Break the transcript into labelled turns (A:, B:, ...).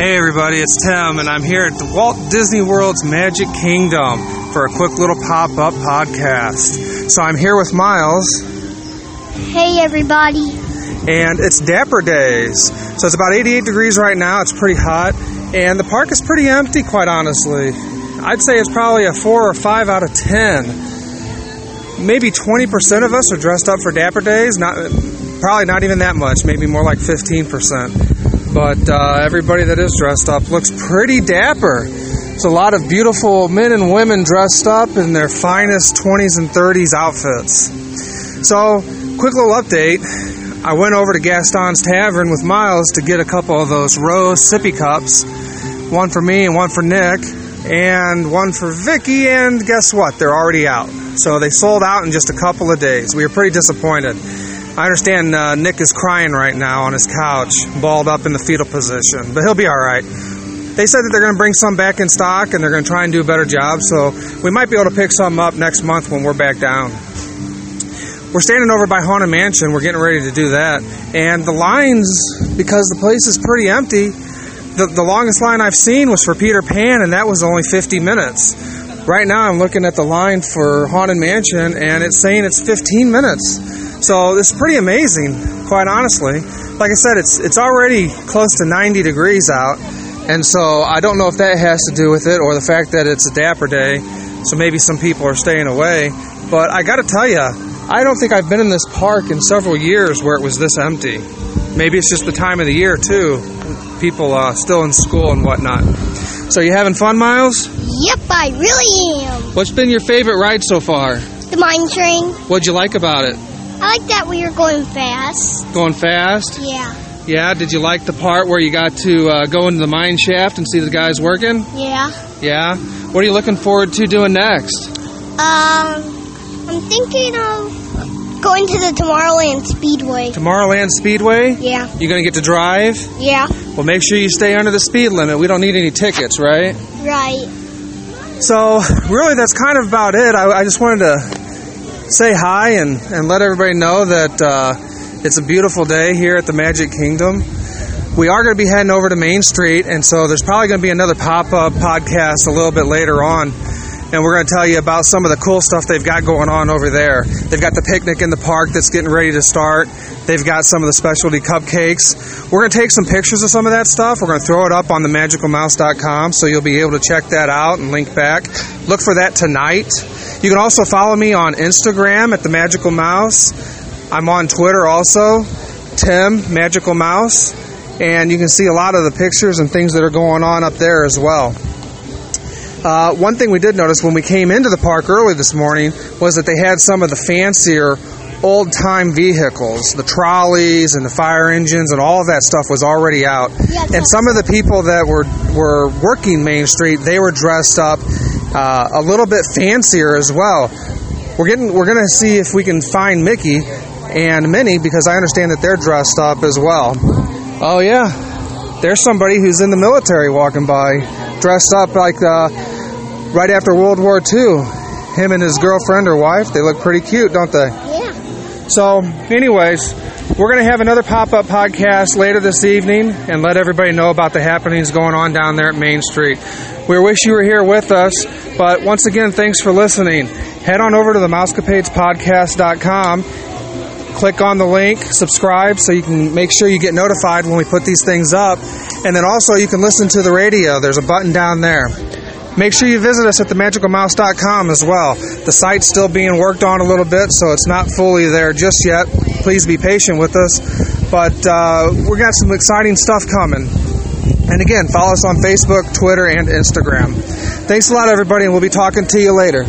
A: Hey everybody, it's Tim, and I'm here at the Walt Disney World's Magic Kingdom for a quick little pop up podcast. So I'm here with Miles,
B: Hey everybody.
A: and it's Dapper Days. So it's about 88 degrees right now, it's pretty hot, and the park is pretty empty, quite honestly. I'd say it's probably a 4 or 5 out of 10. Maybe 20% of us are dressed up for Dapper Days, not probably not even that much, maybe more like 15%. But uh, everybody that is dressed up looks pretty dapper. It's a lot of beautiful men and women dressed up in their finest 20s and 30s outfits. So, quick little update. I went over to Gaston's Tavern with Miles to get a couple of those rose sippy cups. One for me and one for Nick, and one for Vicky, and guess what? They're already out. So they sold out in just a couple of days. We were pretty disappointed. I understand uh, Nick is crying right now on his couch, balled up in the fetal position, but he'll be all right. They said that they're going to bring some back in stock and they're going to try and do a better job, so we might be able to pick some up next month when we're back down. We're standing over by Haunted Mansion. We're getting ready to do that. And the lines, because the place is pretty empty, the, the longest line I've seen was for Peter Pan, and that was only 50 minutes. Right now, I'm looking at the line for Haunted Mansion, and it's saying it's 15 minutes. So it's pretty amazing, quite honestly. Like I said, it's it's already close to 90 degrees out, and so I don't know if that has to do with it or the fact that it's a dapper day. So maybe some people are staying away. But I got to tell you, I don't think I've been in this park in several years where it was this empty. Maybe it's just the time of the year too. People uh, still in school and whatnot. So you having fun, Miles?
B: Yep, I really am.
A: What's been your favorite ride so far?
B: The mine train.
A: What'd you like about it?
B: I like that we were going fast.
A: Going fast?
B: Yeah.
A: Yeah. Did you like the part where you got to uh, go into the mine shaft and see the guys working?
B: Yeah.
A: Yeah. What are you looking forward to doing next?
B: Um, I'm thinking of going to the Tomorrowland Speedway.
A: Tomorrowland Speedway?
B: Yeah.
A: You're gonna get to drive?
B: Yeah.
A: Well, make sure you stay under the speed limit. We don't need any tickets, right?
B: Right.
A: So, really, that's kind of about it. I, I just wanted to say hi and, and let everybody know that uh, it's a beautiful day here at the Magic Kingdom. We are going to be heading over to Main Street, and so there's probably going to be another pop up podcast a little bit later on. And we're going to tell you about some of the cool stuff they've got going on over there. They've got the picnic in the park that's getting ready to start. They've got some of the specialty cupcakes. We're going to take some pictures of some of that stuff. We're going to throw it up on the magicalmouse.com so you'll be able to check that out and link back. Look for that tonight. You can also follow me on Instagram at the Magical Mouse. I'm on Twitter also, Tim Magical Mouse, and you can see a lot of the pictures and things that are going on up there as well. Uh, one thing we did notice when we came into the park early this morning was that they had some of the fancier old time vehicles, the trolleys and the fire engines and all of that stuff was already out.
B: Yeah,
A: and some of the people that were were working Main Street, they were dressed up uh, a little bit fancier as well. We're getting we're going to see if we can find Mickey and Minnie because I understand that they're dressed up as well. Oh yeah, there's somebody who's in the military walking by, dressed up like uh, right after World War II. Him and his girlfriend or wife, they look pretty cute, don't they?
B: Yeah.
A: So, anyways, we're going to have another pop up podcast later this evening and let everybody know about the happenings going on down there at Main Street. We wish you were here with us, but once again, thanks for listening. Head on over to the mousecapadespodcast.com, click on the link, subscribe so you can make sure you get notified when we put these things up, and then also you can listen to the radio. There's a button down there. Make sure you visit us at themagicalmouse.com as well. The site's still being worked on a little bit, so it's not fully there just yet. Please be patient with us. But uh, we got some exciting stuff coming. And again, follow us on Facebook, Twitter, and Instagram. Thanks a lot, everybody, and we'll be talking to you later.